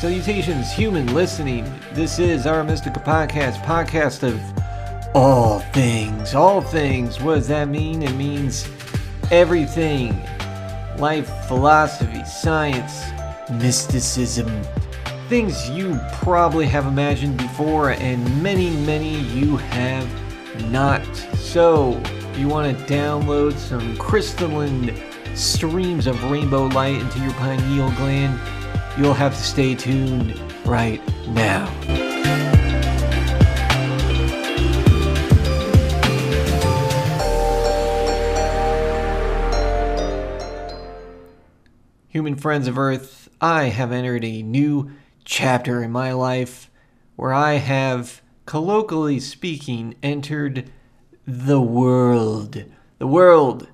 Salutations, human listening. This is Aura Mystica Podcast, podcast of all things. All things. What does that mean? It means everything life, philosophy, science, mysticism. Things you probably have imagined before, and many, many you have not. So, if you want to download some crystalline streams of rainbow light into your pineal gland, you'll have to stay tuned right now. Human friends of Earth, I have entered a new chapter in my life where I have, colloquially speaking, entered the world. The world,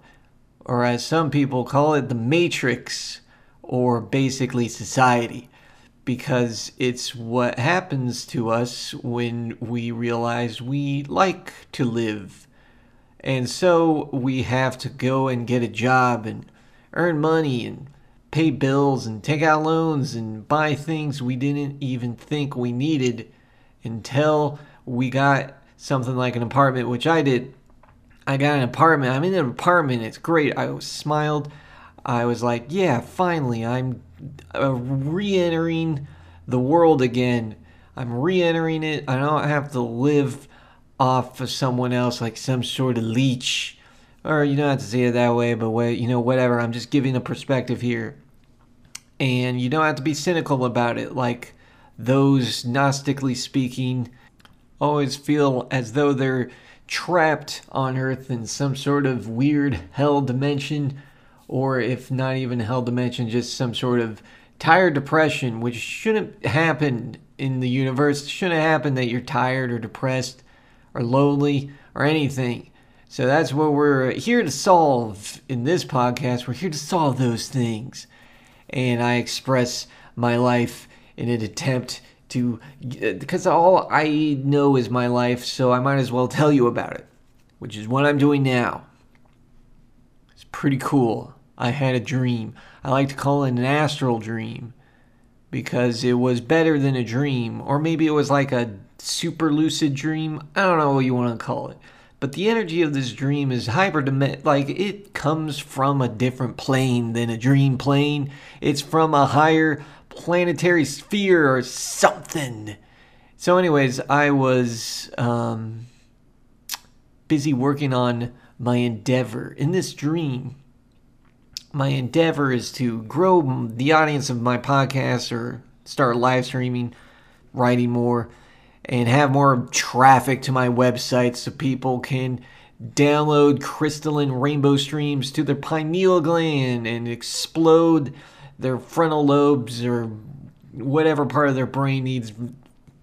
or as some people call it, the matrix or basically society, because it's what happens to us when we realize we like to live. And so we have to go and get a job and earn money and pay bills and take out loans and buy things we didn't even think we needed until we got something like an apartment, which I did. I got an apartment. I'm in an apartment. It's great. I smiled. I was like, yeah, finally, I'm uh, re entering the world again. I'm re entering it. I don't have to live off of someone else like some sort of leech. Or you don't have to say it that way, but wait, you know, whatever. I'm just giving a perspective here. And you don't have to be cynical about it, like those, Gnostically speaking, always feel as though they're trapped on Earth in some sort of weird hell dimension or if not even hell dimension, just some sort of tired depression, which shouldn't happen in the universe. It shouldn't happen that you're tired or depressed or lonely or anything. So that's what we're here to solve in this podcast. We're here to solve those things. And I express my life in an attempt to, because all I know is my life, so I might as well tell you about it, which is what I'm doing now. It's pretty cool. I had a dream. I like to call it an astral dream because it was better than a dream, or maybe it was like a super lucid dream. I don't know what you want to call it. But the energy of this dream is hyper like it comes from a different plane than a dream plane. It's from a higher planetary sphere or something. So, anyways, I was um, busy working on my endeavor in this dream my endeavor is to grow the audience of my podcast or start live streaming, writing more, and have more traffic to my website so people can download crystalline rainbow streams to their pineal gland and explode their frontal lobes or whatever part of their brain needs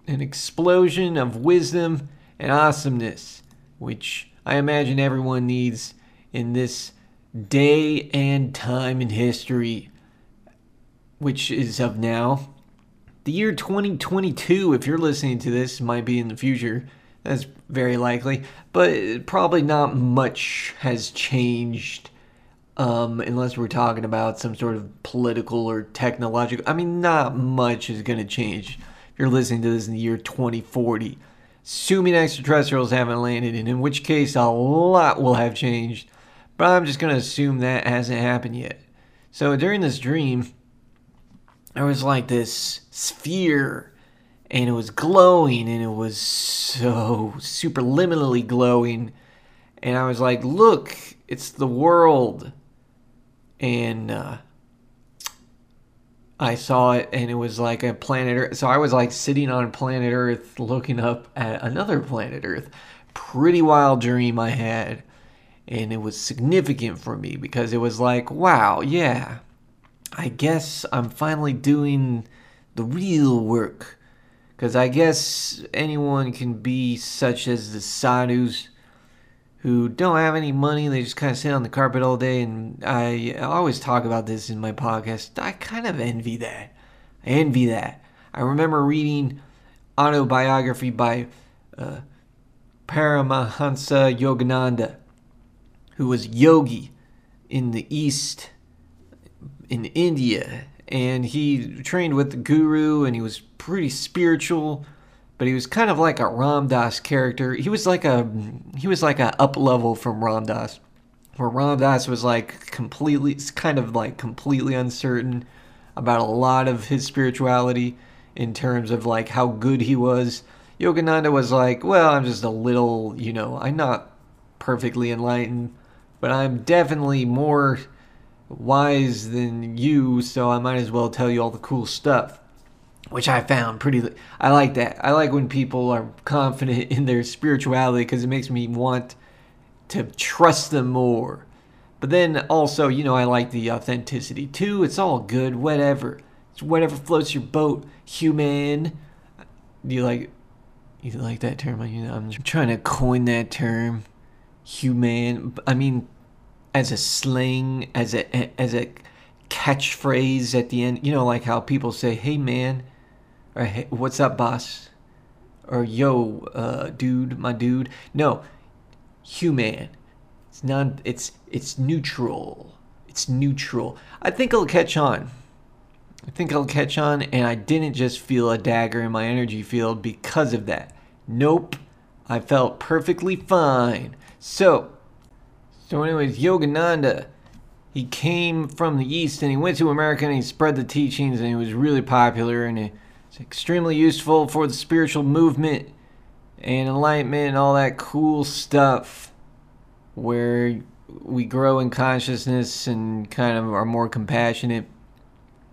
an explosion of wisdom and awesomeness, which I imagine everyone needs in this day and time in history, which is of now. The year 2022, if you're listening to this, might be in the future. That's very likely. But probably not much has changed um, unless we're talking about some sort of political or technological. I mean, not much is going to change if you're listening to this in the year 2040. Assuming extraterrestrials haven't landed, and in which case a lot will have changed. But I'm just going to assume that hasn't happened yet. So during this dream, there was like this sphere and it was glowing and it was so super superliminally glowing. And I was like, look, it's the world. And uh, I saw it and it was like a planet Earth. So I was like sitting on planet Earth looking up at another planet Earth. Pretty wild dream I had and it was significant for me because it was like, wow, yeah, I guess I'm finally doing the real work. Because I guess anyone can be such as the sadhus who don't have any money, they just kind of sit on the carpet all day. And I, always talk about this in my podcast. I kind of envy that. I envy that. I remember reading autobiography by uh, Paramahansa Yogananda who was yogi in the East, in India, and he trained with the guru, and he was pretty spiritual, but he was kind of like a Ram Dass character. He was like a he was like a up level from Ram Dass, where Ram Dass was like completely, kind of like completely uncertain about a lot of his spirituality in terms of like how good he was. Yogananda was like, well, I'm just a little, you know, I'm not perfectly enlightened, but I'm definitely more wise than you, so I might as well tell you all the cool stuff. Which I found pretty. I like that. I like when people are confident in their spirituality because it makes me want to trust them more. But then also, you know, I like the authenticity too. It's all good, whatever. It's whatever floats your boat, human. Do you like you like that term? I'm trying to coin that term. Human. I mean, as a slang, as a as a catchphrase at the end. You know, like how people say, "Hey, man," or hey, "What's up, boss?" or "Yo, uh, dude, my dude." No, human. It's not. It's it's neutral. It's neutral. I think it'll catch on. I think it'll catch on, and I didn't just feel a dagger in my energy field because of that. Nope. I felt perfectly fine. So, so, anyways, Yogananda, he came from the East and he went to America and he spread the teachings and he was really popular and it's extremely useful for the spiritual movement and enlightenment and all that cool stuff where we grow in consciousness and kind of are more compassionate.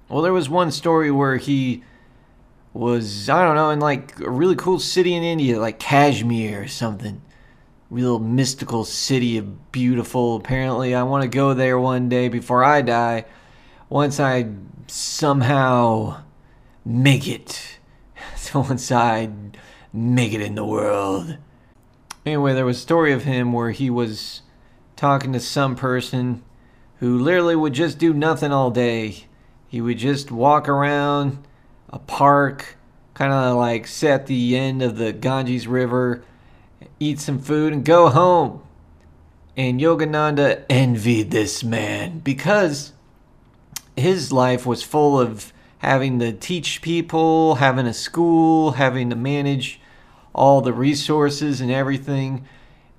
Well, there was one story where he was, I don't know, in like a really cool city in India, like Kashmir or something real mystical city of beautiful. Apparently, I want to go there one day before I die. Once I somehow make it. So once I make it in the world. Anyway, there was a story of him where he was talking to some person who literally would just do nothing all day. He would just walk around a park, kind of like at the end of the Ganges River eat some food, and go home. And Yogananda envied this man because his life was full of having to teach people, having a school, having to manage all the resources and everything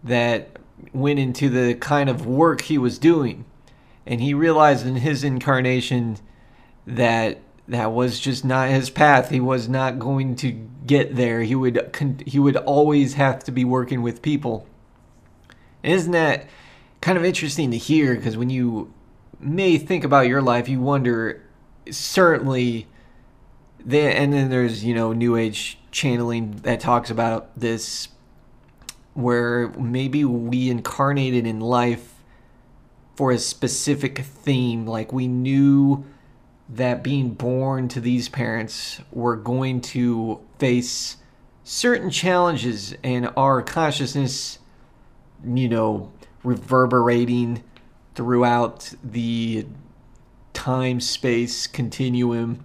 that went into the kind of work he was doing. And he realized in his incarnation that that was just not his path. He was not going to get there. He would he would always have to be working with people. isn't that kind of interesting to hear? Because when you may think about your life, you wonder certainly. Then and then there's you know new age channeling that talks about this, where maybe we incarnated in life for a specific theme, like we knew that being born to these parents were going to face certain challenges and our consciousness, you know, reverberating throughout the time space continuum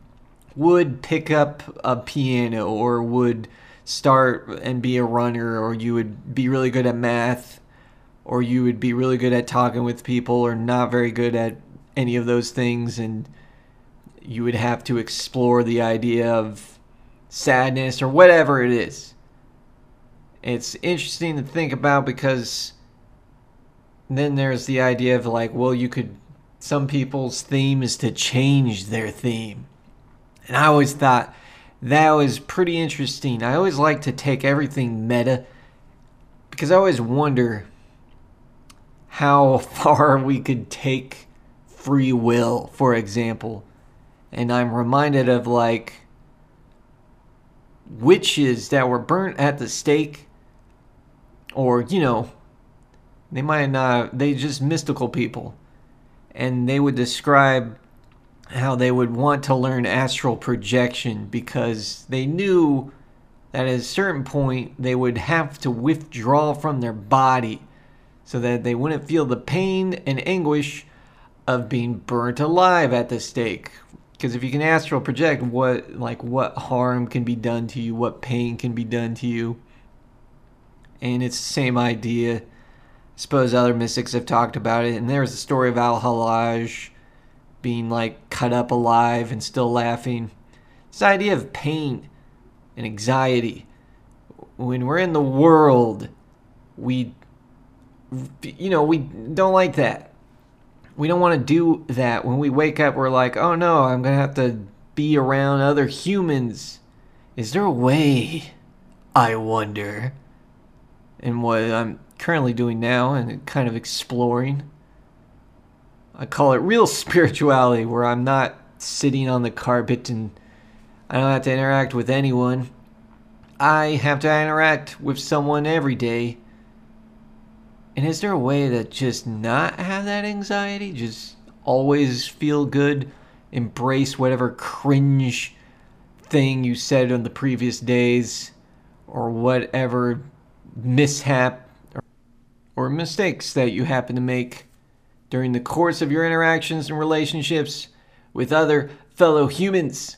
would pick up a piano or would start and be a runner or you would be really good at math or you would be really good at talking with people or not very good at any of those things. And you would have to explore the idea of sadness or whatever it is. It's interesting to think about because then there's the idea of like, well, you could, some people's theme is to change their theme. And I always thought that was pretty interesting. I always like to take everything meta because I always wonder how far we could take free will, for example and I'm reminded of like witches that were burnt at the stake, or you know, they might not, they just mystical people, and they would describe how they would want to learn astral projection because they knew that at a certain point they would have to withdraw from their body so that they wouldn't feel the pain and anguish of being burnt alive at the stake because if you can astral project what like what harm can be done to you what pain can be done to you and it's the same idea I suppose other mystics have talked about it and there's the story of al-Hallaj being like cut up alive and still laughing. This idea of pain and anxiety. When we're in the world, we, you know, we don't like that. We don't want to do that. When we wake up, we're like, oh no, I'm going to have to be around other humans. Is there a way? I wonder. And what I'm currently doing now and kind of exploring. I call it real spirituality, where I'm not sitting on the carpet and I don't have to interact with anyone. I have to interact with someone every day. And is there a way to just not have that anxiety? Just always feel good? Embrace whatever cringe thing you said on the previous days or whatever mishap or mistakes that you happen to make during the course of your interactions and relationships with other fellow humans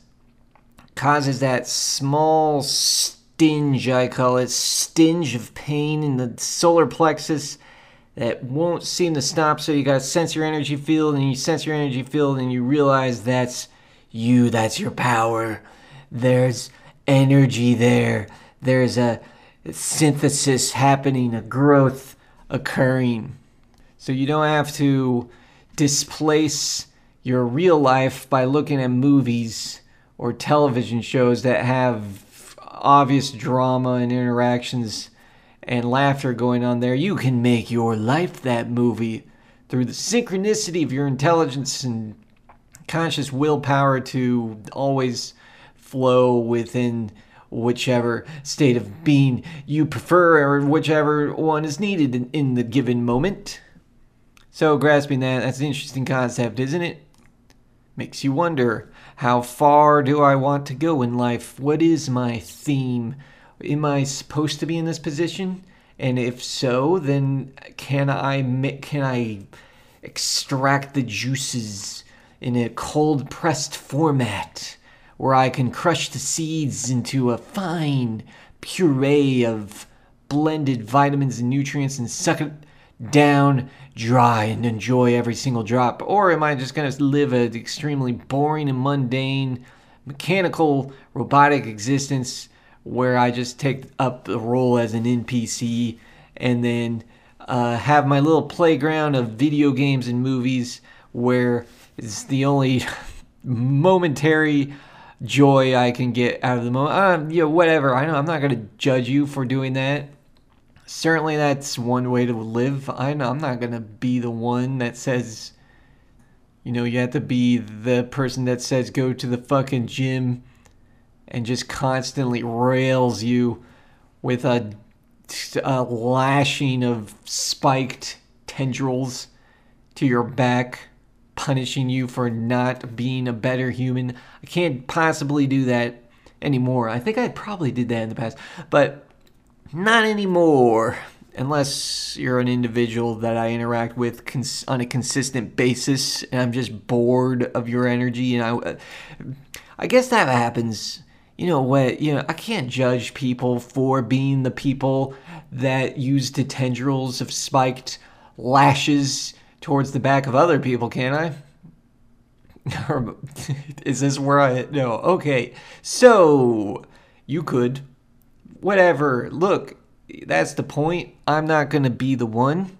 causes that small stinge, I call it, stinge of pain in the solar plexus that won't seem to stop. So you got to sense your energy field, and you sense your energy field, and you realize that's you, that's your power. There's energy there, there's a synthesis happening, a growth occurring. So you don't have to displace your real life by looking at movies or television shows that have obvious drama and interactions and laughter going on there. You can make your life that movie through the synchronicity of your intelligence and conscious willpower to always flow within whichever state of being you prefer or whichever one is needed in, in the given moment. So, grasping that, that's an interesting concept, isn't it? Makes you wonder how far do I want to go in life? What is my theme? Am I supposed to be in this position? And if so, then can I can I extract the juices in a cold pressed format? where I can crush the seeds into a fine puree of blended vitamins and nutrients and suck it down dry and enjoy every single drop? Or am I just going to live an extremely boring and mundane, mechanical, robotic existence where I just take up the role as an NPC and then uh, have my little playground of video games and movies where it's the only momentary joy I can get out of the moment. Um, you know, whatever. I know I'm not going to judge you for doing that. Certainly, that's one way to live. I know I'm not going to be the one that says, you know, you have to be the person that says go to the fucking gym and just constantly rails you with a, a lashing of spiked tendrils to your back punishing you for not being a better human. I can't possibly do that anymore. I think I probably did that in the past, but not anymore. Unless you're an individual that I interact with cons- on a consistent basis, and I'm just bored of your energy, and I, uh, I guess that happens. You know what? You know I can't judge people for being the people that use the tendrils of spiked lashes towards the back of other people, can I? Is this where I no? Okay, so you could, whatever. Look, that's the point. I'm not gonna be the one,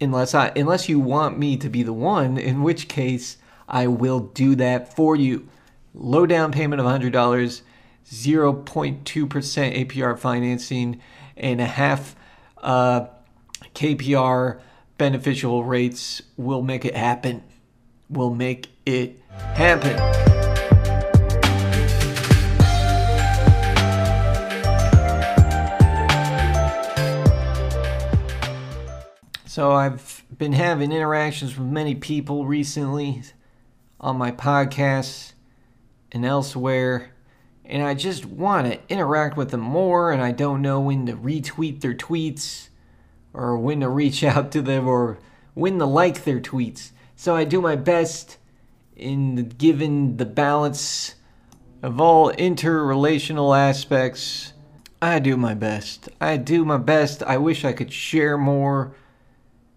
unless I unless you want me to be the one. In which case, I will do that for you. Low down payment of hundred dollars, zero point two percent APR financing, and a half uh, KPR beneficial rates will make it happen. Will make it happen. So I've been having interactions with many people recently on my podcasts and elsewhere and I just want to interact with them more and I don't know when to retweet their tweets or when to reach out to them or when to like their tweets. So I do my best in given the balance of all interrelational aspects. I do my best. I do my best. I wish I could share more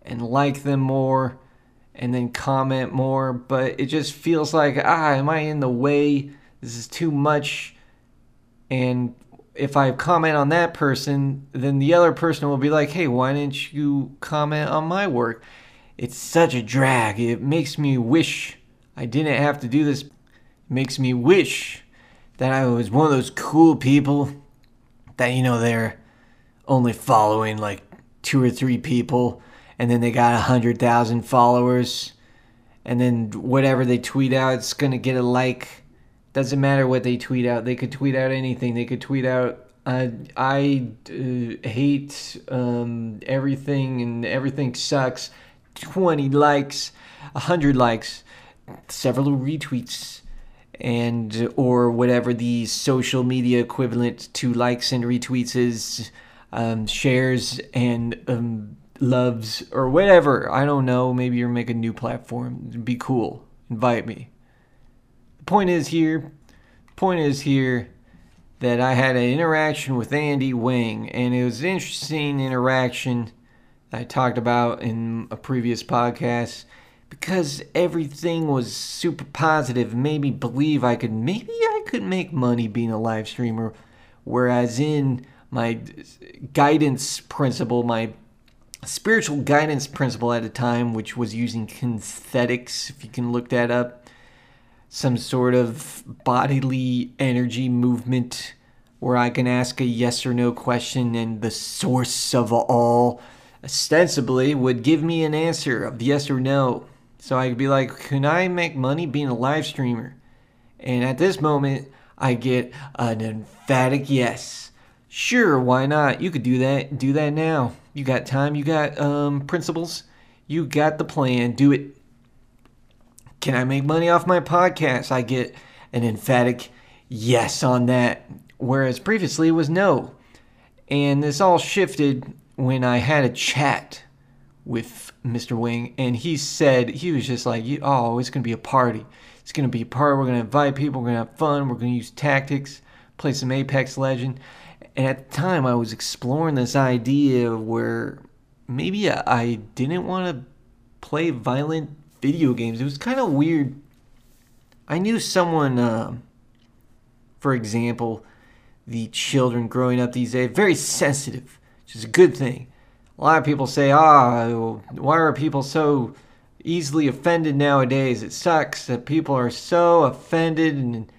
and like them more and then comment more, but it just feels like, ah, am I in the way? This is too much. And if I comment on that person, then the other person will be like, hey, why didn't you comment on my work? It's such a drag. It makes me wish I didn't have to do this. It makes me wish that I was one of those cool people that, you know, they're only following like two or three people and then they got a hundred thousand followers and then whatever they tweet out it's gonna get a like doesn't matter what they tweet out they could tweet out anything they could tweet out uh, i uh, hate um, everything and everything sucks 20 likes 100 likes several retweets and or whatever the social media equivalent to likes and retweets is um, shares and um, loves or whatever. I don't know. Maybe you're making a new platform. It'd be cool. Invite me. Point is here. Point is here that I had an interaction with Andy Wing, and it was an interesting interaction I talked about in a previous podcast because everything was super positive made me believe I could maybe I could make money being a live streamer whereas in my guidance principle my spiritual guidance principle at the time, which was using kinesthetics, if you can look that up, some sort of bodily energy movement where I can ask a yes or no question and the source of all ostensibly would give me an answer of yes or no. So I could be like, can I make money being a live streamer? And at this moment, I get an emphatic yes. Sure, why not? You could do that. Do that now. You got time. You got um, principles. You got the plan. Do it. Can I make money off my podcast? I get an emphatic yes on that, whereas previously it was no. And this all shifted when I had a chat with Mr. Wing, and he said he was just like, "Oh, it's gonna be a party. It's gonna be a party. We're gonna invite people. We're gonna have fun. We're gonna use tactics, play some Apex Legend." And at the time, I was exploring this idea where maybe I didn't want to play violent video games. It was kind of weird. I knew someone, uh, for example, the children growing up these days, very sensitive, which is a good thing. A lot of people say, ah, why are people so easily offended nowadays? It sucks that people are so offended and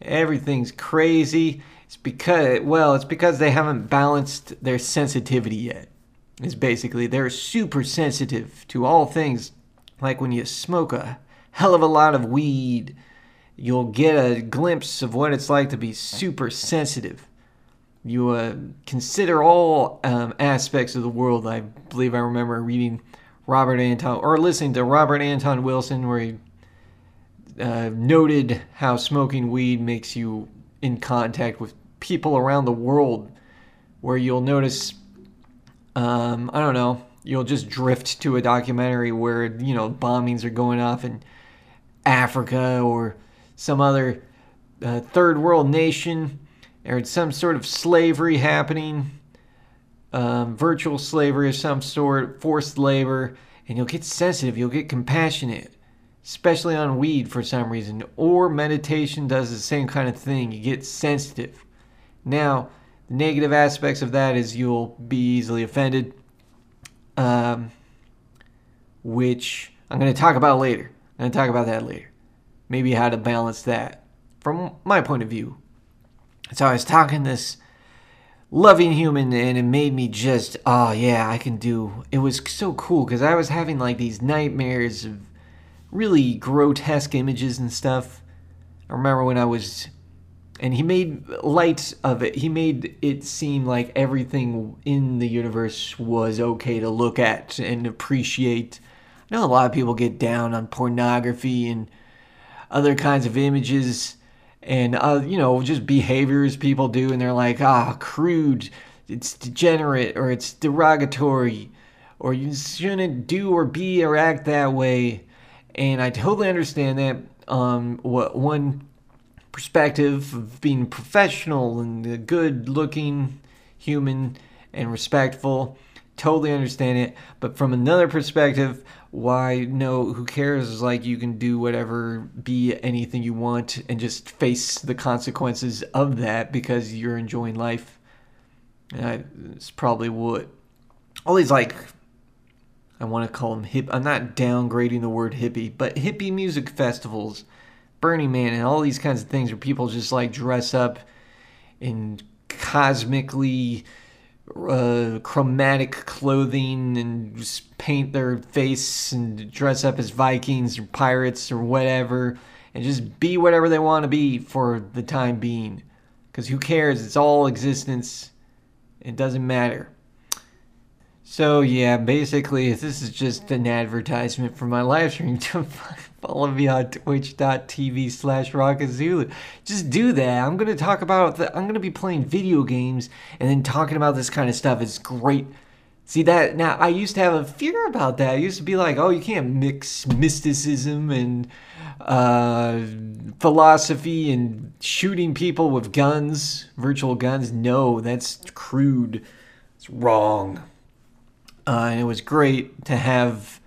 everything's crazy. It's because, well, it's because they haven't balanced their sensitivity yet. It's basically they're super sensitive to all things. Like when you smoke a hell of a lot of weed, you'll get a glimpse of what it's like to be super sensitive. You uh, consider all um, aspects of the world. I believe I remember reading Robert Anton or listening to Robert Anton Wilson, where he uh, noted how smoking weed makes you in contact with people around the world where you'll notice um, I don't know, you'll just drift to a documentary where, you know, bombings are going off in Africa or some other uh, third world nation or some sort of slavery happening, um, virtual slavery of some sort, forced labor, and you'll get sensitive, you'll get compassionate especially on weed for some reason, or meditation does the same kind of thing. You get sensitive. Now, the negative aspects of that is you'll be easily offended, um, which I'm going to talk about later. I'm going to talk about that later. Maybe how to balance that from my point of view. So I was talking this loving human and it made me just oh yeah i can do it was so cool because i was having like these nightmares of really grotesque images and stuff. I remember when I was and he made light of it. He made it seem like everything in the universe was okay to look at and appreciate. I know a lot of people get down on pornography and other kinds of images and uh, you know just behaviors people do and they're like ah crude it's degenerate or it's derogatory or you shouldn't do or be or act that way and I totally understand that. Um, what one perspective of being professional and a good-looking human and respectful totally understand it. But from another perspective, why no? Who cares? Is like you can do whatever, be anything you want, and just face the consequences of that because you're enjoying life. And I, it's probably what all these like. I want to call them hip. I'm not downgrading the word hippie, but hippie music festivals, Burning Man, and all these kinds of things where people just like dress up in cosmically uh, chromatic clothing and paint their face and dress up as Vikings or pirates or whatever and just be whatever they want to be for the time being. Because who cares? It's all existence. It doesn't matter. So yeah, basically, this is just an advertisement for my live stream. To follow me on twitch.tv slash rockazulu. Just do that. I'm gonna talk about the, I'm gonna be playing video games and then talking about this kind of stuff. It's great. See that now I used to have a fear about that. I used to be like, oh, you can't mix mysticism and uh, philosophy and shooting people with guns, virtual guns. No, that's crude. It's wrong. Uh, and it was great to have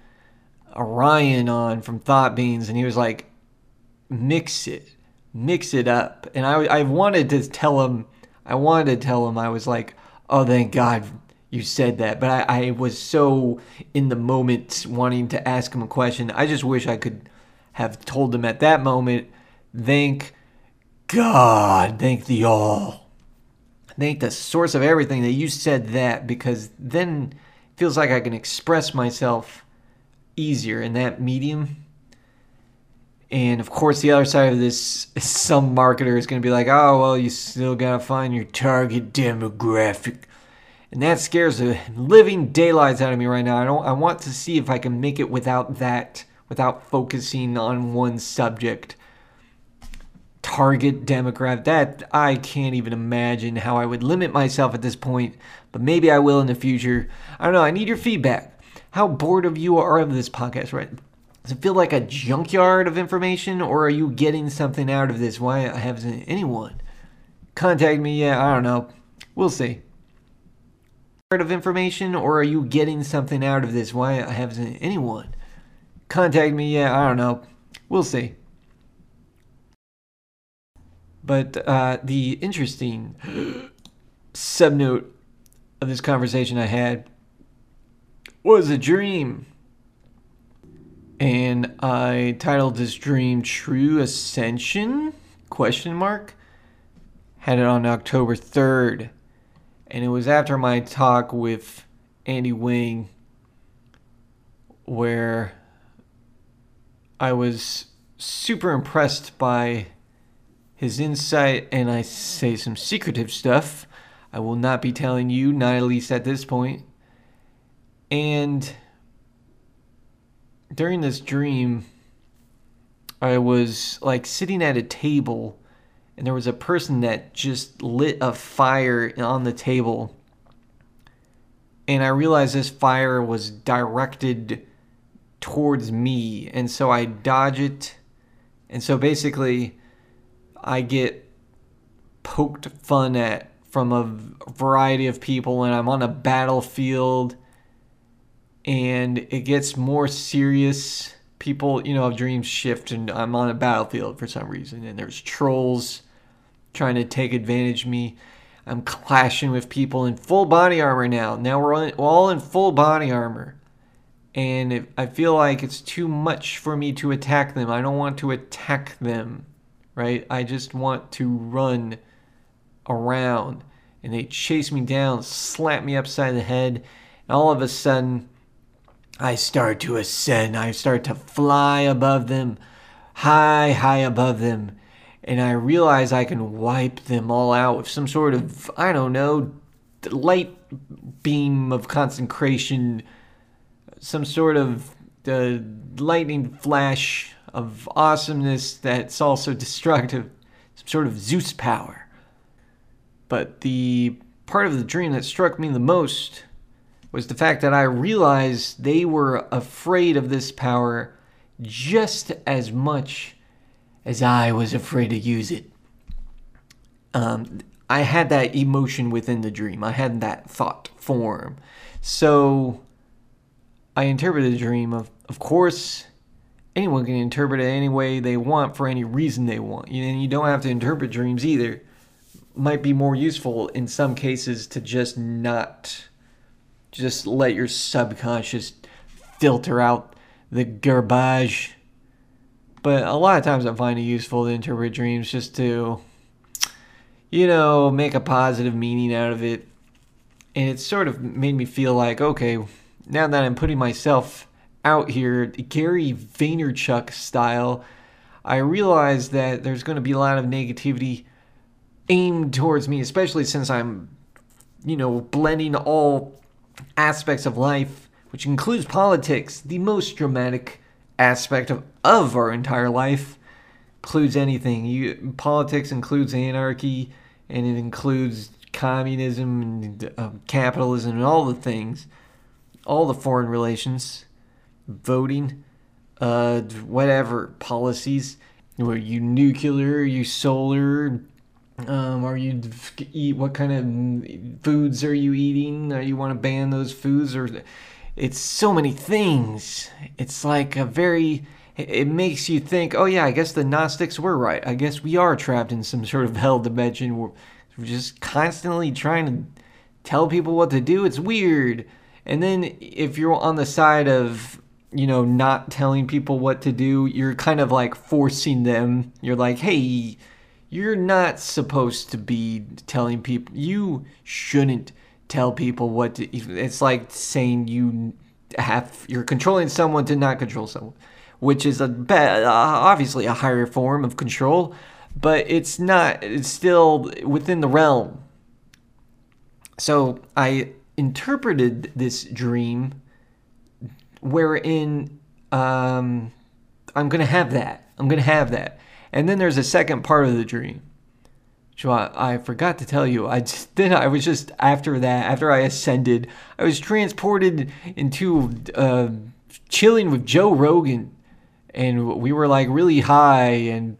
Orion on from Thought Beans, and he was like, "Mix it, mix it up." And I, I wanted to tell him, I wanted to tell him, I was like, "Oh, thank God you said that," but I, I was so in the moment wanting to ask him a question. I just wish I could have told him at that moment, "Thank God, thank the all." Thank the source of everything that you said that because then feels like I can express myself easier in that medium. And of course, the other side of this, some marketer is going to be like, oh, well, you still got to find your target demographic. And that scares the living daylights out of me right now. I don't I want to see if I can make it without that, without focusing on one subject. Target demographic. That I can't even imagine how I would limit myself at this point but maybe I will in the future. I don't know. I need your feedback. How bored of you are of this podcast, right? Does it feel like a junkyard of information, or are you getting something out of this? Why hasn't anyone contact me yet? I don't know. We'll see. Of information, or are you getting something out of this? Why hasn't anyone contact me yet? I don't know. We'll see. But uh, the interesting subnote of this conversation I had was a dream. And I titled this dream True Ascension? Question mark. Had it on October 3rd. And it was after my talk with Andy Wing where I was super impressed by his insight and I say some secretive stuff I will not be telling you, not at least at this point. And during this dream, I was like sitting at a table, and there was a person that just lit a fire on the table. And I realized this fire was directed towards me, and so I dodge it. And so basically, I get poked fun at from a variety of people and I'm on a battlefield and it gets more serious. People, you know, have dreams shift and I'm on a battlefield for some reason and there's trolls trying to take advantage of me. I'm clashing with people in full body armor now. Now we're all in full body armor. And I feel like it's too much for me to attack them. I don't want to attack them, right? I just want to run around and they chase me down, slap me upside the head, and all of a sudden I start to ascend. I start to fly above them, high, high above them, and I realize I can wipe them all out with some sort of, I don't know, light beam of concentration, some sort of uh, lightning flash of awesomeness that's also destructive, some sort of Zeus power. But the part of the dream that struck me the most was the fact that I realized they were afraid of this power just as much as I was afraid to use it. Um, I had that emotion within the dream. I had that thought form. So I interpreted the dream of, of course, anyone can interpret it any way they want for any reason they want. And you don't have to interpret dreams either. Might be more useful in some cases to just not, just let your subconscious filter out the garbage. But a lot of times I find it useful to interpret dreams just to, you know, make a positive meaning out of it. And it sort of made me feel like, okay, now that I'm putting myself out here, Gary Vaynerchuk style, I realize that there's going to be a lot of negativity aimed towards me, especially since I'm, you know, blending all aspects of life, which includes politics, the most dramatic aspect of, of our entire life. Includes anything. You, politics includes anarchy, and it includes communism and uh, capitalism and all the things, all the foreign relations voting, uh, whatever policies. Are you nuclear? Are you solar? Um, are you eat? What kind of foods are you eating? Are you want to ban those foods? Or it's so many things. It's like a very. It makes you think. Oh yeah, I guess the Gnostics were right. I guess we are trapped in some sort of hell dimension. We're just constantly trying to tell people what to do. It's weird. And then if you're on the side of you know, not telling people what to do, you're kind of like forcing them. You're like, hey, you're not supposed to be telling people, you shouldn't tell people what to. It's like saying you have, you're controlling someone to not control someone, which is a bad, obviously a higher form of control, but it's not, it's still within the realm. So I interpreted this dream wherein um, I'm going to have that. I'm going to have that. And then there's a second part of the dream. So I, I forgot to tell you. I just, then I was just after that, after I ascended, I was transported into uh, chilling with Joe Rogan, and we were like really high. And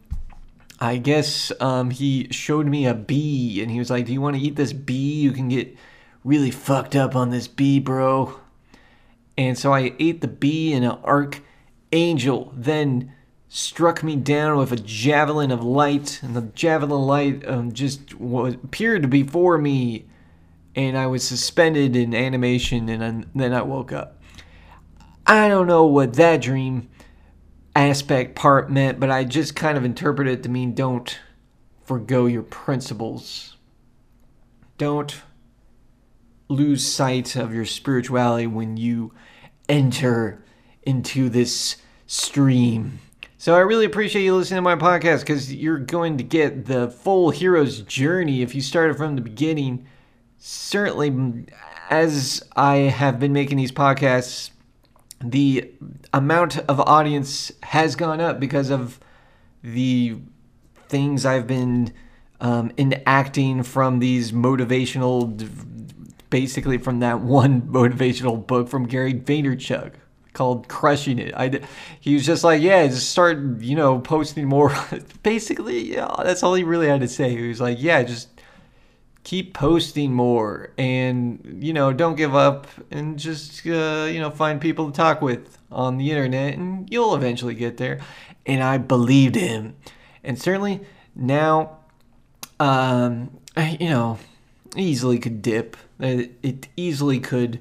I guess um, he showed me a bee, and he was like, "Do you want to eat this bee? You can get really fucked up on this bee, bro." And so I ate the bee, and an archangel then struck me down with a javelin of light, and the javelin light um, just appeared before me, and I was suspended in animation, and then I woke up. I don't know what that dream aspect part meant, but I just kind of interpreted it to mean don't forego your principles. Don't lose sight of your spirituality when you enter into this stream. So I really appreciate you listening to my podcast because you're going to get the full hero's journey if you started from the beginning. Certainly, as I have been making these podcasts, the amount of audience has gone up because of the things I've been um, enacting from these motivational basically from that one motivational book from Gary Vaynerchuk called Crushing It. I, he was just like, yeah, just start, you know, posting more. basically, yeah, that's all he really had to say. He was like, yeah, just keep posting more and, you know, don't give up and just, uh, you know, find people to talk with on the internet and you'll eventually get there. And I believed him. And certainly now, um, you know, easily could dip it easily could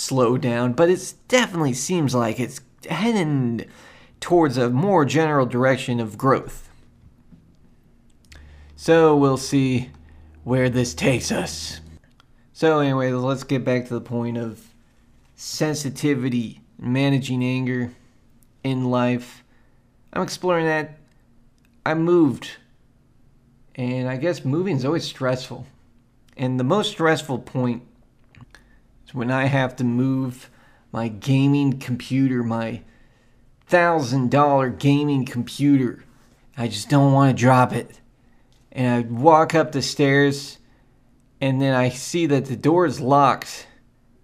slow down, but it definitely seems like it's heading towards a more general direction of growth. So we'll see where this takes us. So, anyway, let's get back to the point of sensitivity, managing anger in life. I'm exploring that. I moved, and I guess moving is always stressful. And the most stressful point is when I have to move my gaming computer, my thousand dollar gaming computer. I just don't want to drop it. And I walk up the stairs and then I see that the door is locked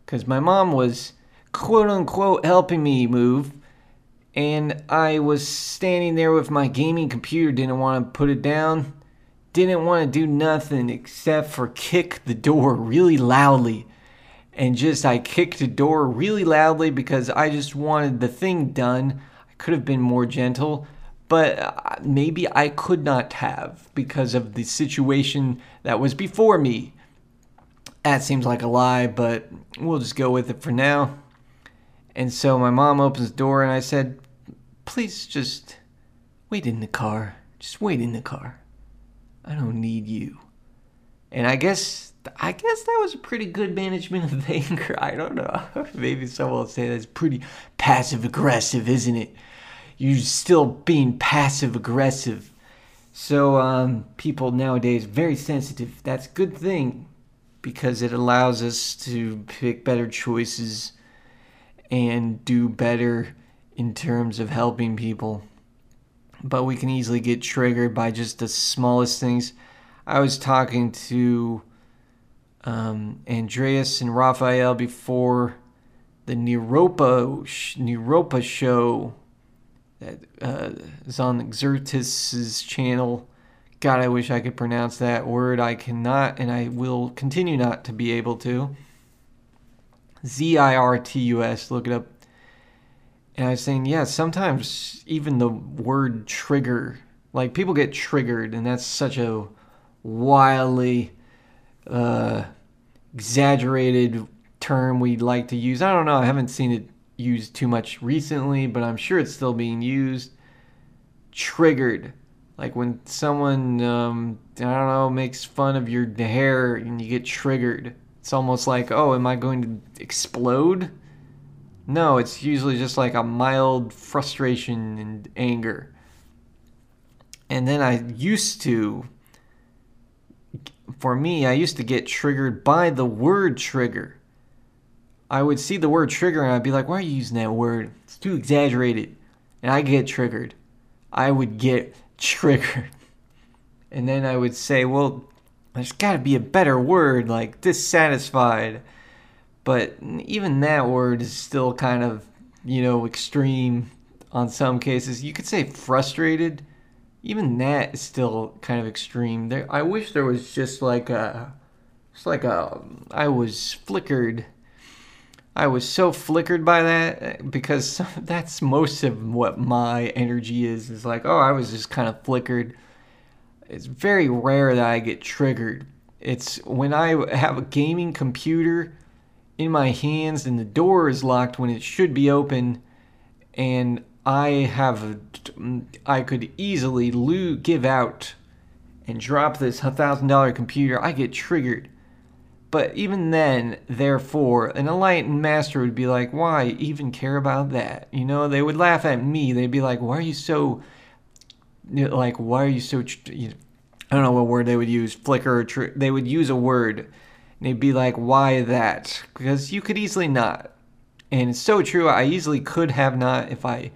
because my mom was quote unquote helping me move. And I was standing there with my gaming computer, didn't want to put it down didn't want to do nothing except for kick the door really loudly. And just I kicked the door really loudly because I just wanted the thing done. I could have been more gentle, but uh, maybe I could not have because of the situation that was before me. That seems like a lie, but we'll just go with it for now. And so my mom opens the door and I said, Please just wait in the car. Just wait in the car. I don't need you. And I guess I guess that was a pretty good management of anger. I don't know. Maybe someone will say that's pretty passive aggressive, isn't it? You're still being passive aggressive. So um, people nowadays very sensitive. That's a good thing because it allows us to pick better choices and do better in terms of helping people. But we can easily get triggered by just the smallest things. I was talking to um, Andreas and Raphael before the Neropa Neropa show that uh, is on Xerxes's channel. God, I wish I could pronounce that word. I cannot, and I will continue not to be able to. Z I R T U S. Look it up. And I was saying, yeah, sometimes even the word trigger, like people get triggered, and that's such a wildly uh, exaggerated term we'd like to use. I don't know. I haven't seen it used too much recently, but I'm sure it's still being used. Triggered. Like when someone, um, I don't know, makes fun of your hair and you get triggered. It's almost like, oh, am I going to explode? No, it's usually just like a mild frustration and anger. And then I used to, for me, I used to get triggered by the word trigger. I would see the word trigger and I'd be like, why are you using that word? It's too exaggerated. And I get triggered. I would get triggered. And then I would say, well, there's got to be a better word like dissatisfied. But even that word is still kind of, you know, extreme on some cases. You could say frustrated. Even that is still kind of extreme. There, I wish there was just like a, it's like a, I was flickered. I was so flickered by that eh, because that's most of what my energy is. Is like, oh, I was just kind of flickered it's very rare that I get triggered. It's when I have a gaming computer in my hands and the door is locked when it should be open, and I have I could easily give out and drop this thousand dollar computer. I get triggered. But even then, therefore, an enlightened master would be like, why even care about that? You know, they would laugh at me. They'd be like, why are you so like why are you so you know, I don't know what word they would use flicker they would use a word and they'd be like why that because you could easily not and it's so true I easily could have not if I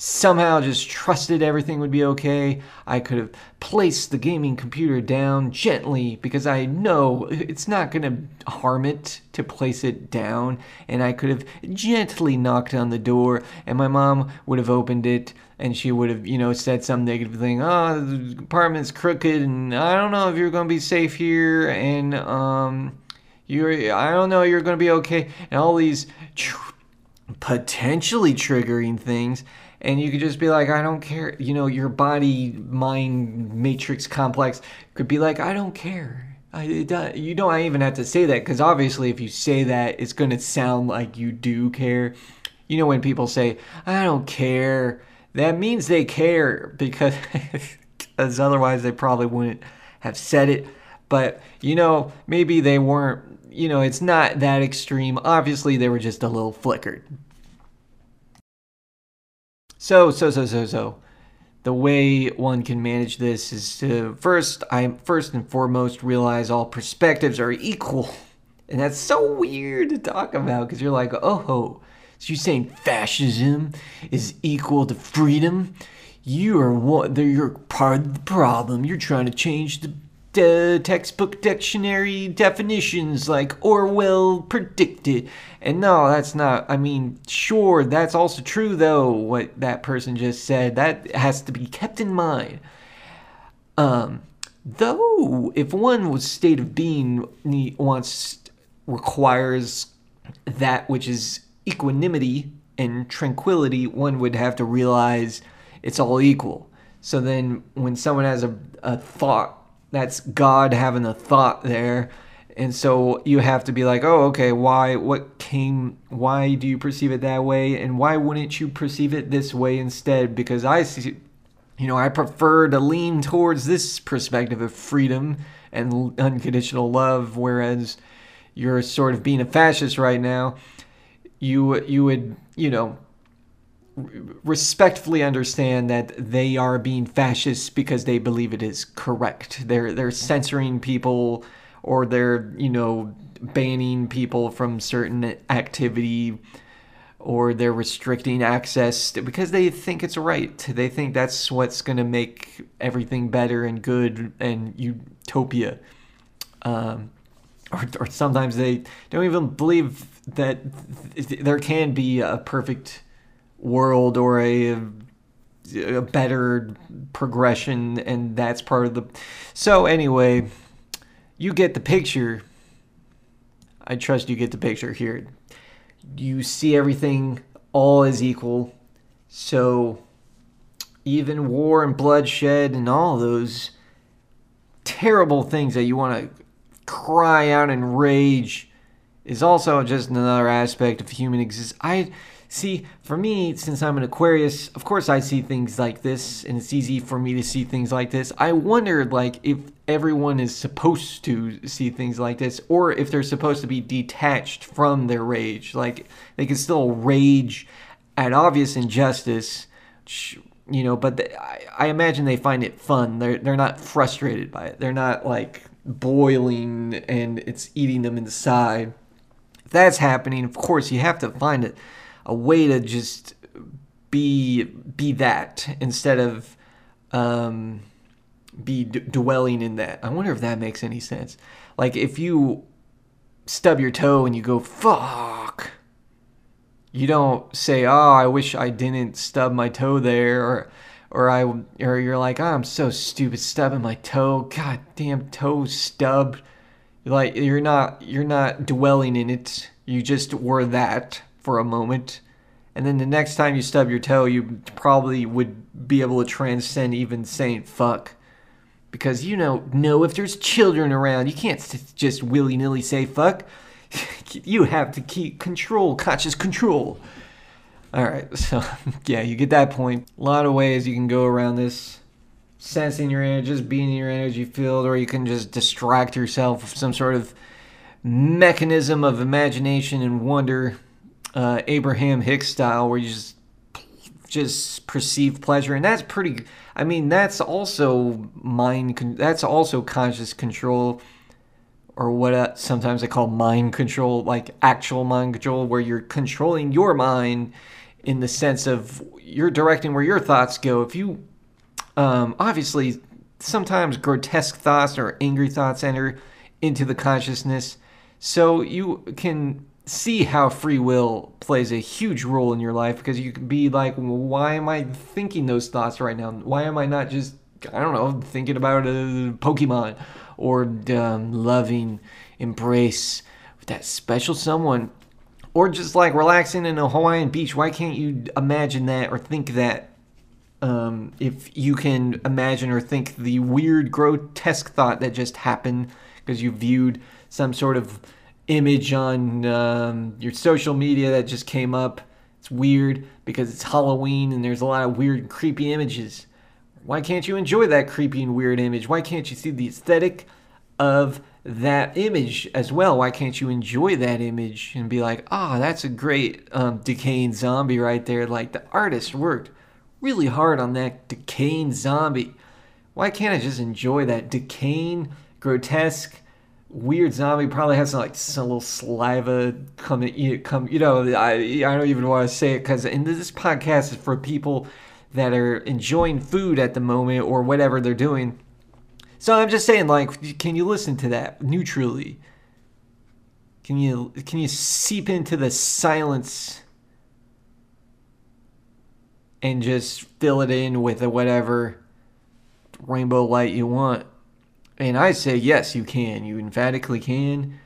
somehow just trusted everything would be okay. I could have placed the gaming computer down gently because I know it's not going to harm it to place it down. And I could have gently knocked on the door, and my mom would have opened it. And she would have, you know, said some negative thing. Oh, the apartment's crooked, and I don't know if you're going to be safe here. And um, you're, I don't know, you're going to be okay. And all these tr- potentially triggering things and you could just be like i don't care. You know your body mind matrix complex could be like i don't care. I, it, you don't even have to say that because obviously if you say that it's going to sound like you do care. You know when people say i don't care that means they care because because otherwise they probably wouldn't have said it. But you know maybe they weren't you know it's not that extreme. Obviously they were just a little flickered so, so, so, so, so. The way one can manage this is to first, I first and foremost realize all perspectives are equal. And that's so weird to talk about because you're like, oh, ho, so you're saying fascism is equal to freedom? You are what? You're part of the problem. You're trying to change the uh, textbook dictionary definitions like Orwell predicted. And no, that's not. I mean, sure, that's also true though. What that person just said that has to be kept in mind. Um, though, if one was state of being wants requires that which is equanimity and tranquility, one would have to realize it's all equal. So then when someone has a, a thought, that's God having a thought there. And so you have to be like, oh, okay, why, what came, why do you perceive it that way? And why wouldn't you perceive it this way instead? Because I see, you know, I prefer to lean towards this perspective of freedom and unconditional love, whereas you're sort of being a fascist right now. You, you would, you know, respectfully understand that they are being fascists because they believe it is correct. They're they're censoring people or they're, you know, banning people from certain activity or they're restricting access because they think it's right. They think that's what's going to make everything better and good and utopia. Um, or, or sometimes they don't even believe that there can be a perfect world or a a better progression and that's part of the so anyway you get the picture. I trust you get the picture here. You see everything all is equal. So even war and bloodshed and all those terrible things that you want to cry out and rage is also just another aspect of human existence i See, for me, since I'm an Aquarius, of course I see things like this, and it's easy for me to see things like this. I wondered, like, if everyone is supposed to see things like this, or if they're supposed to be detached from their rage. Like, they can still rage at obvious injustice, you know, but they, I, I imagine they find it fun. They're, they're not frustrated by it. They're not, like, boiling and it's eating them inside. If that's happening, of course, you have to find it a way to just be be that instead of um, be d- dwelling in that. I wonder if that makes any sense. Like if you stub your toe and you go fuck, you don't say, "Oh, I wish I didn't stub my toe there," or or I or you're like, oh, "I'm so stupid stubbing my toe. God damn toe stub." Like you're not you're not dwelling in it. You just were that for a moment. And then the next time you stub your toe, you probably would be able to transcend even saying fuck. Because you know, know if there's children around, you can't just willy nilly say fuck. you have to keep control, conscious control. Alright, so yeah, you get that point. A lot of ways you can go around this. Sensing your energy, just being in your energy field, or you can just distract yourself with some sort of mechanism of imagination and wonder uh, Abraham Hicks style, where you just just perceive pleasure, and that's pretty. I mean, that's also mind. That's also conscious control, or what uh, sometimes I call mind control, like actual mind control, where you're controlling your mind in the sense of you're directing where your thoughts go. If you, um, obviously, sometimes grotesque thoughts or angry thoughts enter into the consciousness, so you can see how free will plays a huge role in your life because you can be like, why am I thinking those thoughts right now? Why am I not just, I don't know, thinking about a Pokemon or um, loving embrace that special someone or just like relaxing in a Hawaiian beach? Why can't you imagine that or think that? Um, if you can imagine or think the weird, grotesque thought that just happened because you viewed some sort of image on um, your social media that just came up. It's weird because it's Halloween and there's a lot of weird, creepy images. Why can't you enjoy that creepy and weird image? Why can't you see the aesthetic of that image as well? Why can't you enjoy that image and be like, ah, oh, that's a great um, decaying zombie right there? Like the artist worked really hard on that decaying zombie. Why can't I just enjoy that decaying, grotesque, weird zombie probably has some like some little saliva coming you come you know I I don't even want to say it because and this podcast is for people that are enjoying food at the moment or whatever they're doing. So I'm just saying like can you listen to that neutrally? Can you can you seep into the silence and just fill it in with whatever rainbow light you want? And I say, yes, you can. You emphatically can.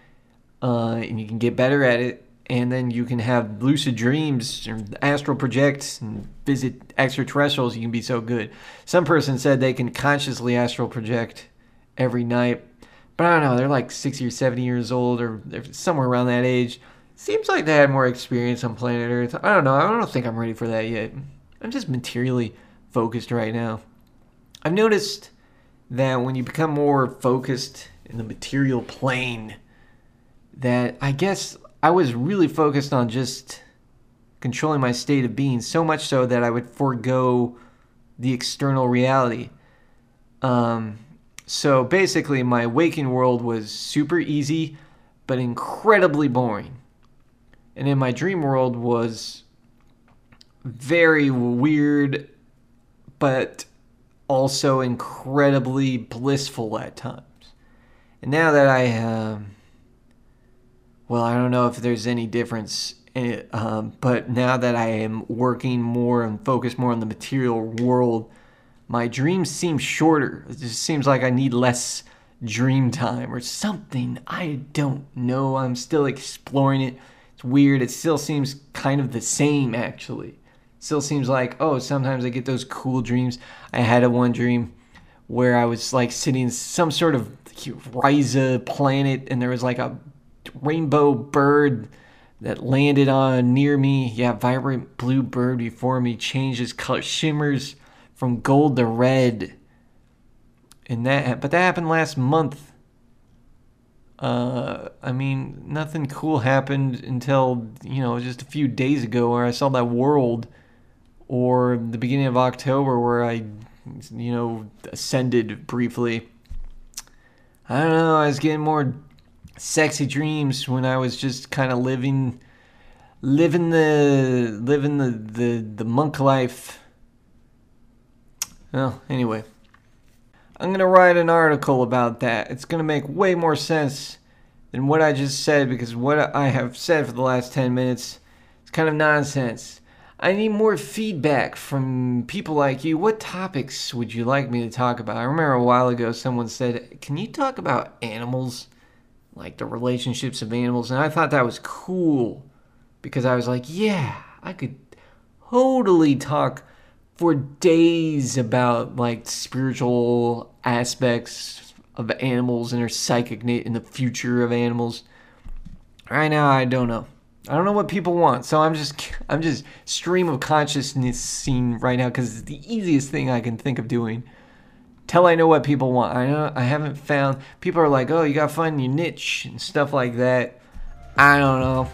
Uh, and you can get better at it. and then you can have lucid dreams or astral projects and visit extraterrestrials. You can be so good. Some person said they can consciously astral project every night, but I don't know. They're like 60 or 70 years old, or somewhere around that age. Seems like they had more experience on planet Earth. I don't know. I don't think I'm ready for that yet. I'm just materially focused right now. I've noticed that when you become more focused in the material plane, that I guess I was really focused on just controlling my state of being, so much so that I would forego the external reality. Um, so basically, my waking world was super easy, but incredibly boring. And in my dream world was very weird, but also incredibly blissful at times. And now that I, um, well, I don't know if there's any difference it, um, but now that I am working more and focused more on the material world, my dreams seem shorter. It just seems like I need less dream time or something. I don't know. I'm still exploring it. It's weird. It still seems kind of the same, actually. Still seems like, oh, sometimes I get those cool dreams. I had a one dream where I was like sitting in some sort of Risa planet and there was like a rainbow bird that landed on near me. Yeah, vibrant blue bird before me changes color, shimmers from gold to red. And that, but that happened last month. Uh, I mean, nothing cool happened until you know just a few days ago, where I saw that world, or the beginning of October, where I, you know, ascended briefly. I don't know. I was getting more sexy dreams when I was just kind of living living the living the, the the monk life. Well, anyway. I'm going to write an article about that. It's going to make way more sense than what I just said because what I have said for the last 10 minutes is kind of nonsense. I need more feedback from people like you. What topics would you like me to talk about? I remember a while ago someone said, Can you talk about animals? like the relationships of animals. And I thought that was cool because I was like, yeah, I could totally talk for days about like spiritual aspects of animals and their psychic in the future of animals. Right now, I don't know. I don't know what people want, so I'm just I'm just stream of consciousness scene right now because it's the easiest thing I can think of doing till I know what people want. I know I haven't found people are like, "Oh, you got to find your niche and stuff like that." I don't know.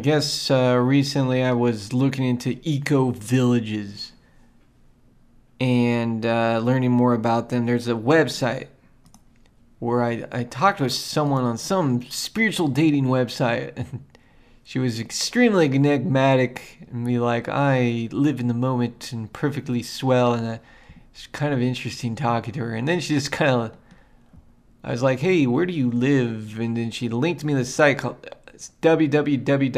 Guess uh, recently I was looking into eco villages and uh, learning more about them. There's a website where I, I talked with someone on some spiritual dating website, and she was extremely enigmatic and be like, I live in the moment and perfectly swell, and uh, it's kind of interesting talking to her. And then she just kind of, I was like, hey, where do you live? And then she linked me the site called it's www.ic.org.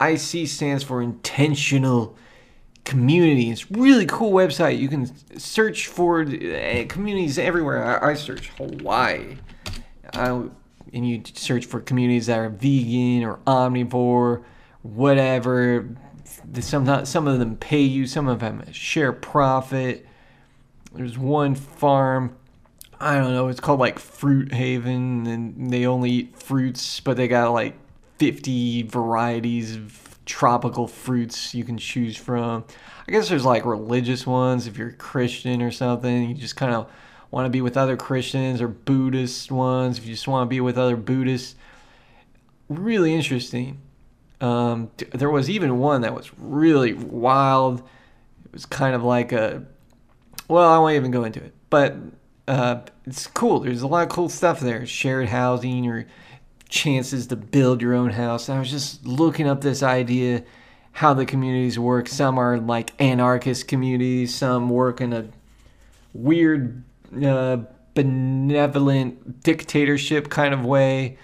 IC stands for Intentional Community. It's really cool website. You can search for uh, communities everywhere. I, I search Hawaii. I, and you search for communities that are vegan or omnivore, whatever. Some some of them pay you. Some of them share profit. There's one farm I don't know, it's called like Fruit Haven, and they only eat fruits, but they got like 50 varieties of tropical fruits you can choose from. I guess there's like religious ones if you're Christian or something. You just kind of want to be with other Christians or Buddhist ones if you just want to be with other Buddhists. Really interesting. Um, there was even one that was really wild. It was kind of like a. Well, I won't even go into it. But uh, it's cool. There's a lot of cool stuff there. Shared housing or chances to build your own house. I was just looking up this idea, how the communities work. Some are like anarchist communities, some work in a weird, uh, benevolent dictatorship kind of way,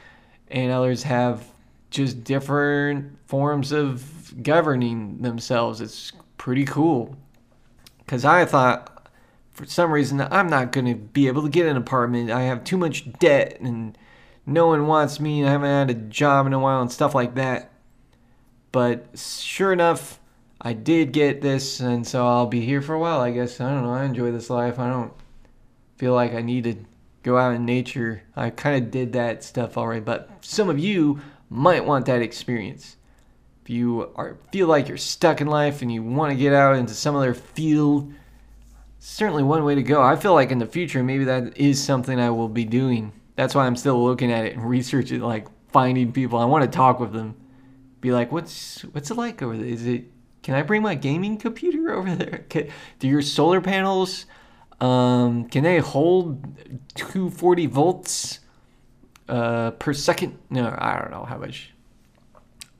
and others have just different forms of governing themselves. It's pretty cool. Because I thought, for some reason, I'm not going to be able to get an apartment. I have too much debt, and no one wants me, I haven't had a job in a while, and stuff like that. But sure enough, I did get this, and so I'll be here for a while, I guess. I don't know. I enjoy this life. I don't feel like I need to go out in nature. I kind of did that stuff already, but some of you might want that experience. If you are feel like you're stuck in life and you want to get out into some other field, certainly one way to go. I feel like in the future maybe that is something I will be doing. That's why I'm still looking at it and researching, like finding people. I want to talk with them be like, what's what's it like over there? Is it can I bring my gaming computer over there? Can, do your solar panels um, can they hold 240 volts uh, per second? No, I don't know how much.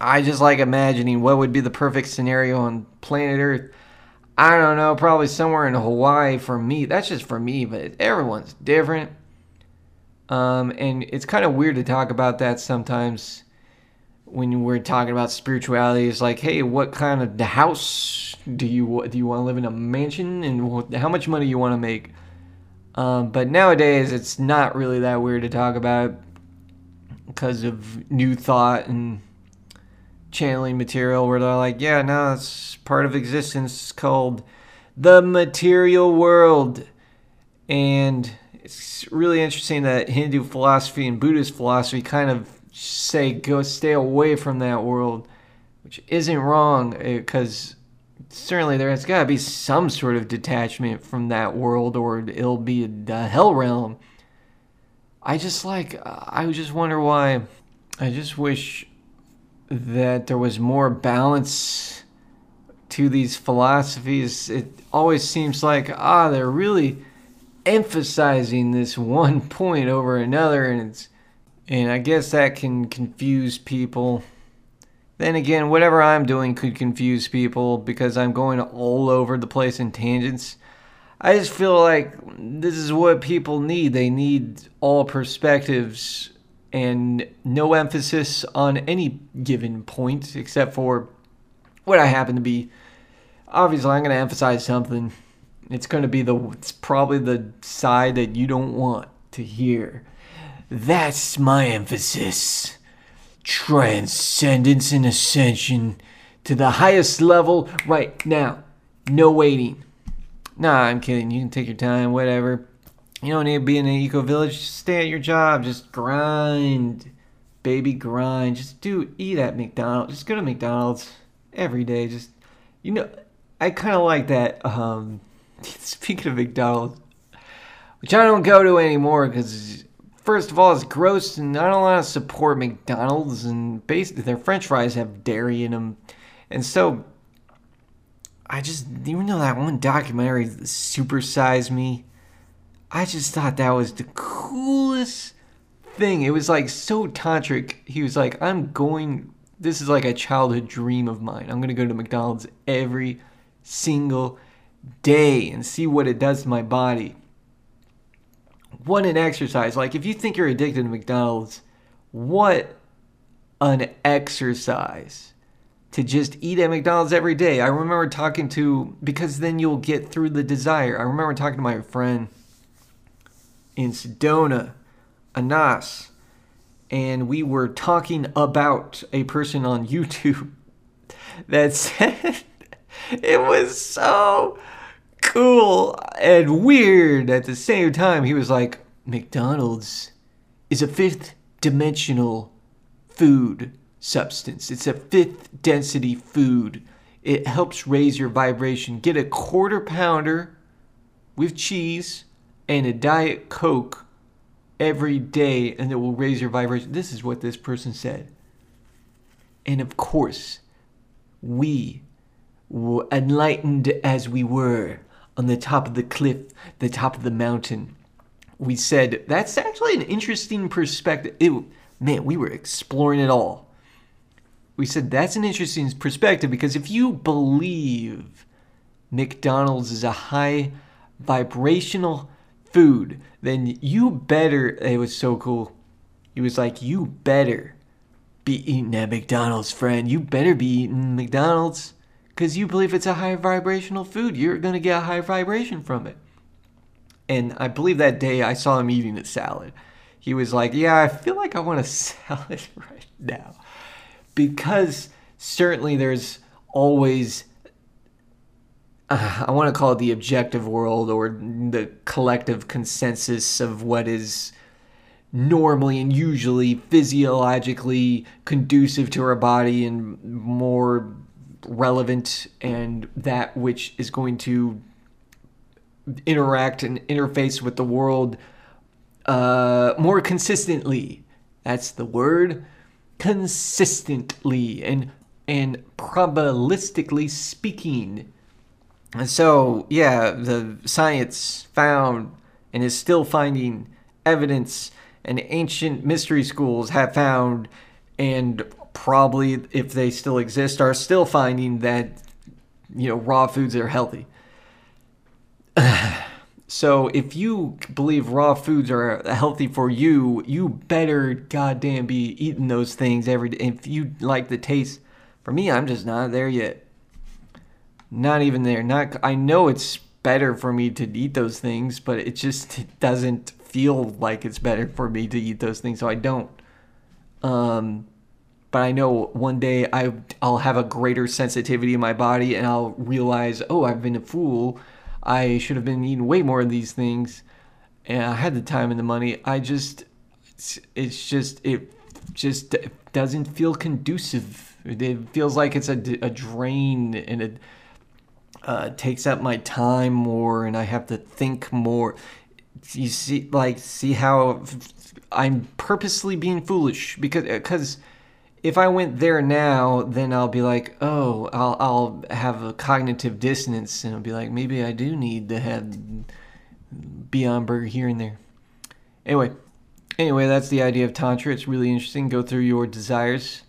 I just like imagining what would be the perfect scenario on planet Earth. I don't know, probably somewhere in Hawaii for me. That's just for me, but everyone's different. Um, and it's kind of weird to talk about that sometimes when we're talking about spirituality is like, hey, what kind of house do you do you want to live in a mansion and how much money you want to make? Um, but nowadays, it's not really that weird to talk about because of new thought and channeling material where they're like, yeah, no, it's part of existence called the material world. And it's really interesting that Hindu philosophy and Buddhist philosophy kind of say go stay away from that world, which isn't wrong because eh, certainly there has got to be some sort of detachment from that world or it'll be the hell realm. I just like I just wonder why I just wish that there was more balance to these philosophies. It always seems like ah they're really emphasizing this one point over another and it's and I guess that can confuse people. Then again, whatever I'm doing could confuse people because I'm going all over the place in tangents. I just feel like this is what people need. They need all perspectives and no emphasis on any given point except for what I happen to be. Obviously, I'm going to emphasize something. It's going to be the it's probably the side that you don't want to hear. That's my emphasis. Transcendence and ascension to the highest level right now. No waiting. Nah, I'm kidding. You can take your time, whatever. You don't need to be in an eco village. Just stay at your job. Just grind. Baby, grind. Just do, eat at McDonald's. Just go to McDonald's every day. Just, you know, I kind of like that. Um, speaking of McDonald's, which I don't go to anymore because first of all, it's gross, and I don't want to support McDonald's, and basically their French fries have dairy in them, and so I just even though that one documentary, Super Size Me, I just thought that was the coolest thing. It was like so tantric. He was like, "I'm going. This is like a childhood dream of mine. I'm gonna go to McDonald's every single day and see what it does to my body." what an exercise. Like, if you think you're addicted to McDonald's, what an exercise to just eat at McDonald's every day. I remember talking to, because then you'll get through the desire. I remember talking to my friend in Sedona, Anas, and we were talking about a person on YouTube that said it was so cool and weird at the same time. He was like, McDonald's is a fifth dimensional food substance. It's a fifth density food. It helps raise your vibration. Get a quarter pounder with cheese and a Diet Coke every day, and it will raise your vibration. This is what this person said. And of course, we, were enlightened as we were, on the top of the cliff, the top of the mountain. We said, that's actually an interesting perspective. Man, we were exploring it all. we said that's an interesting perspective because if you believe McDonald's is a high vibrational food, then you better. It was so cool. He was like, You better be eating at McDonald's, friend. You better be eating McDonald's because you believe it's a high vibrational food. You're going to get a high vibration from it. And I believe that day I saw him eating a salad. He was like, Yeah, I feel like I want a salad right now. Because certainly there's always uh, I want to call it the objective world or the collective consensus of what is normally and usually physiologically conducive to our body and more relevant and that which is going to interact and interface with the world uh, more consistently. That's the word, consistently and and probabilistically speaking. And so, yeah, the science found and is still finding evidence and ancient mystery schools have found and probably if they still exist are still finding that you know raw foods are healthy. So if you believe raw foods are healthy for you you better goddamn be eating those things every day. If you like the taste for me i'm just not there yet not even there not i know it's better for me to eat those things but it just it doesn't feel like it's better for me to eat those things, so I don't. Um, but I know one day I I'll have a greater sensitivity in my body, and I'll realize, oh, I've been a fool. I should have been eating way more of these things, and I had the time and the money. I just, it's, it's just it just doesn't feel conducive. It feels like it's a, a drain, and it uh, takes up my time more, and I have to think more you see like see how I'm purposely being foolish because because if I went there now, then I'll be like, oh, I'll I'll have a cognitive dissonance, and I'll be like, maybe I do need to have Beyond Burger here and there. Anyway, anyway, that's the idea of tantra. It's really interesting. Go through your desires,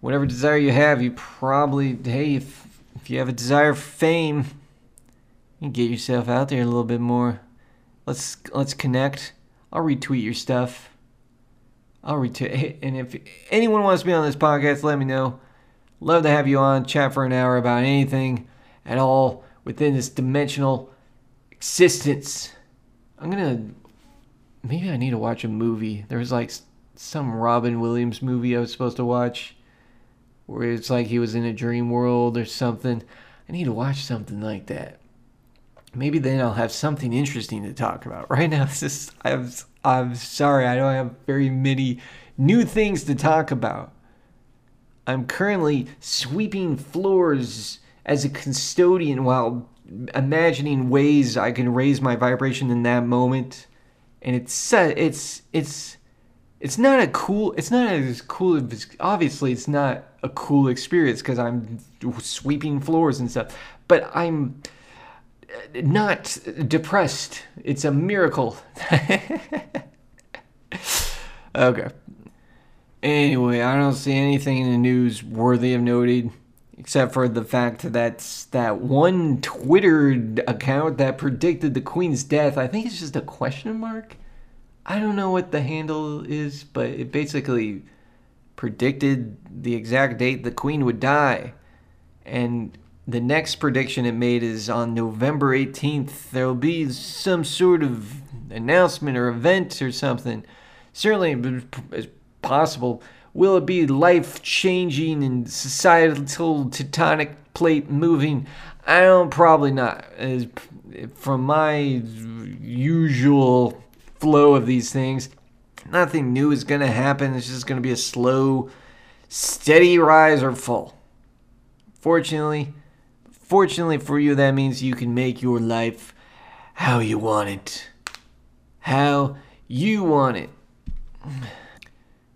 whatever desire you have. You probably hey, if if you have a desire for fame, you get yourself out there a little bit more. Let's let's connect. I'll retweet your stuff. I'll retweet. And if anyone wants to be on this podcast, let me know. Love to have you on, chat for an hour about anything at all within this dimensional existence. I'm gonna. Maybe I need to watch a movie. There was like some Robin Williams movie I was supposed to watch where it's like he was in a dream world or something. I need to watch something like that maybe then I'll have something interesting to talk about. Right now, it's just I'm I'm sorry I don't have very many new things to talk about. I'm currently sweeping floors as a custodian while imagining ways I can raise my vibration in that moment, and it's it's it's it's not a cool it's not as cool obviously it's not a cool experience because I'm sweeping floors and stuff, but I'm uh, not depressed. It's a miracle. okay. Anyway, I don't see anything in the news worthy of noting except for the fact that that one Twitter account that predicted the Queen's death, I think it's just a question mark. I don't know what the handle is, but it basically predicted the exact date the Queen would die. And the next prediction it made is on November 18th. There will be some sort of announcement or event or something. Certainly, it's possible. Will it be life changing and societal tectonic plate moving? I don't, probably not. As, from my usual flow of these things, nothing new is going to happen. It's just going to be a slow, steady rise or fall. Fortunately, Fortunately for you, that means you can make your life how you want it. How you want it.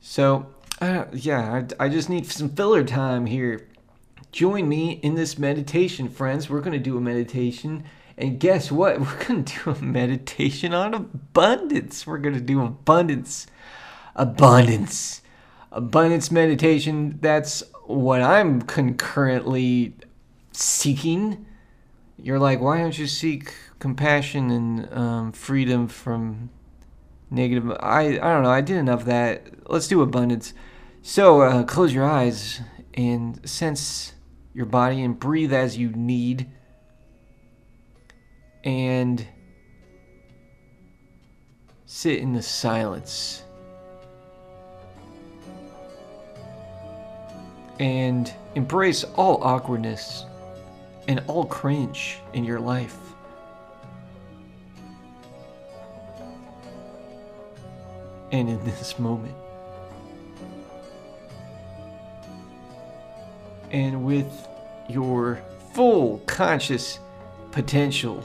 So, uh, yeah, I, I just need some filler time here. Join me in this meditation, friends. We're going to do a meditation. And guess what? We're going to do a meditation on abundance. We're going to do abundance. Abundance. Abundance meditation. That's what I'm concurrently seeking. You're like, why don't you seek compassion and um, freedom from negative? I I don't know. I did enough of that. Let's do abundance. So uh, close your eyes and sense your body and breathe as you need. And sit in the silence. And embrace all awkwardness and all cringe in your life. And in this moment. And with your full conscious potential,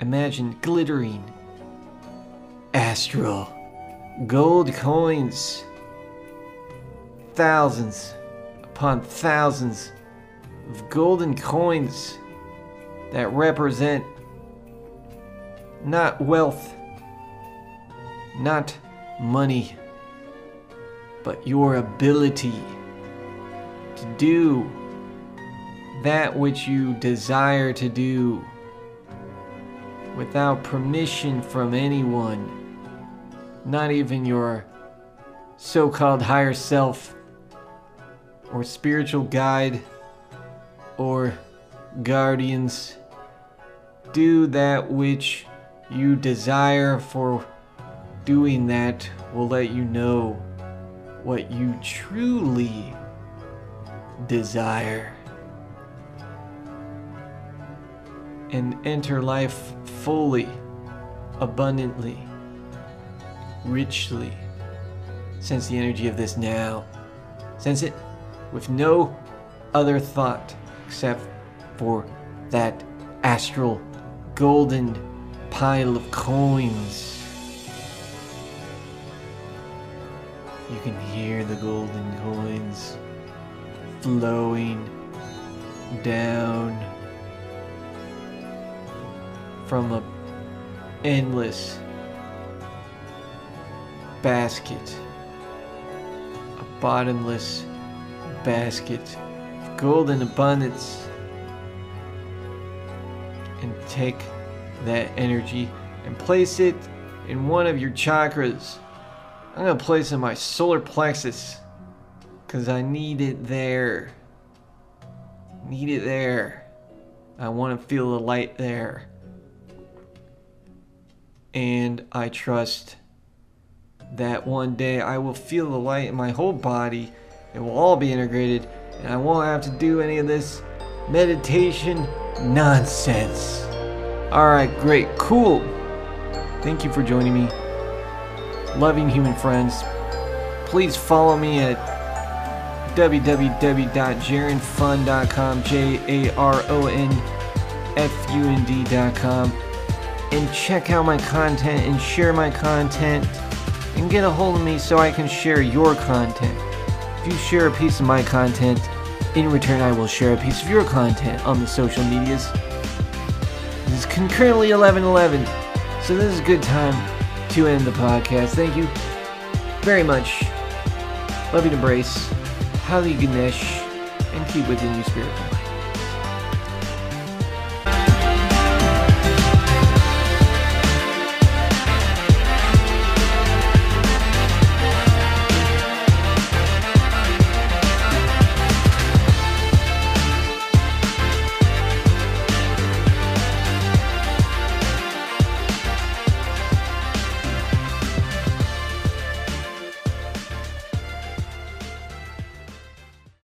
imagine glittering astral gold coins, thousands upon thousands of golden coins that represent not wealth, not money, but your ability to do that which you desire to do without permission from anyone, not even your so called higher self or spiritual guide or guardians. Do that which you desire, for doing that will let you know what you truly desire. And enter life fully, abundantly, richly. Sense the energy of this now. Sense it with no other thought except for that astral golden pile of coins. You can hear the golden coins flowing down from a endless basket, a bottomless basket of golden abundance, and take that energy and place it in one of your chakras. I'm gonna place it in my solar plexus because I need it there. Need it there. I want to feel the light there. And I trust that one day I will feel the light in my whole body. It will all be integrated, and I won't have to do any of this meditation nonsense. Alright, great, cool. Thank you for joining me. Loving human friends. Please follow me at www.jaronfund.com, J A R O N F U N D.com, and check out my content and share my content and get a hold of me so I can share your content. If you share a piece of my content, in return, I will share a piece of your content on the social medias. It's concurrently 11:11, so this is a good time to end the podcast. Thank you very much. Love you to embrace. Hali Ganesh, and keep within you spirit.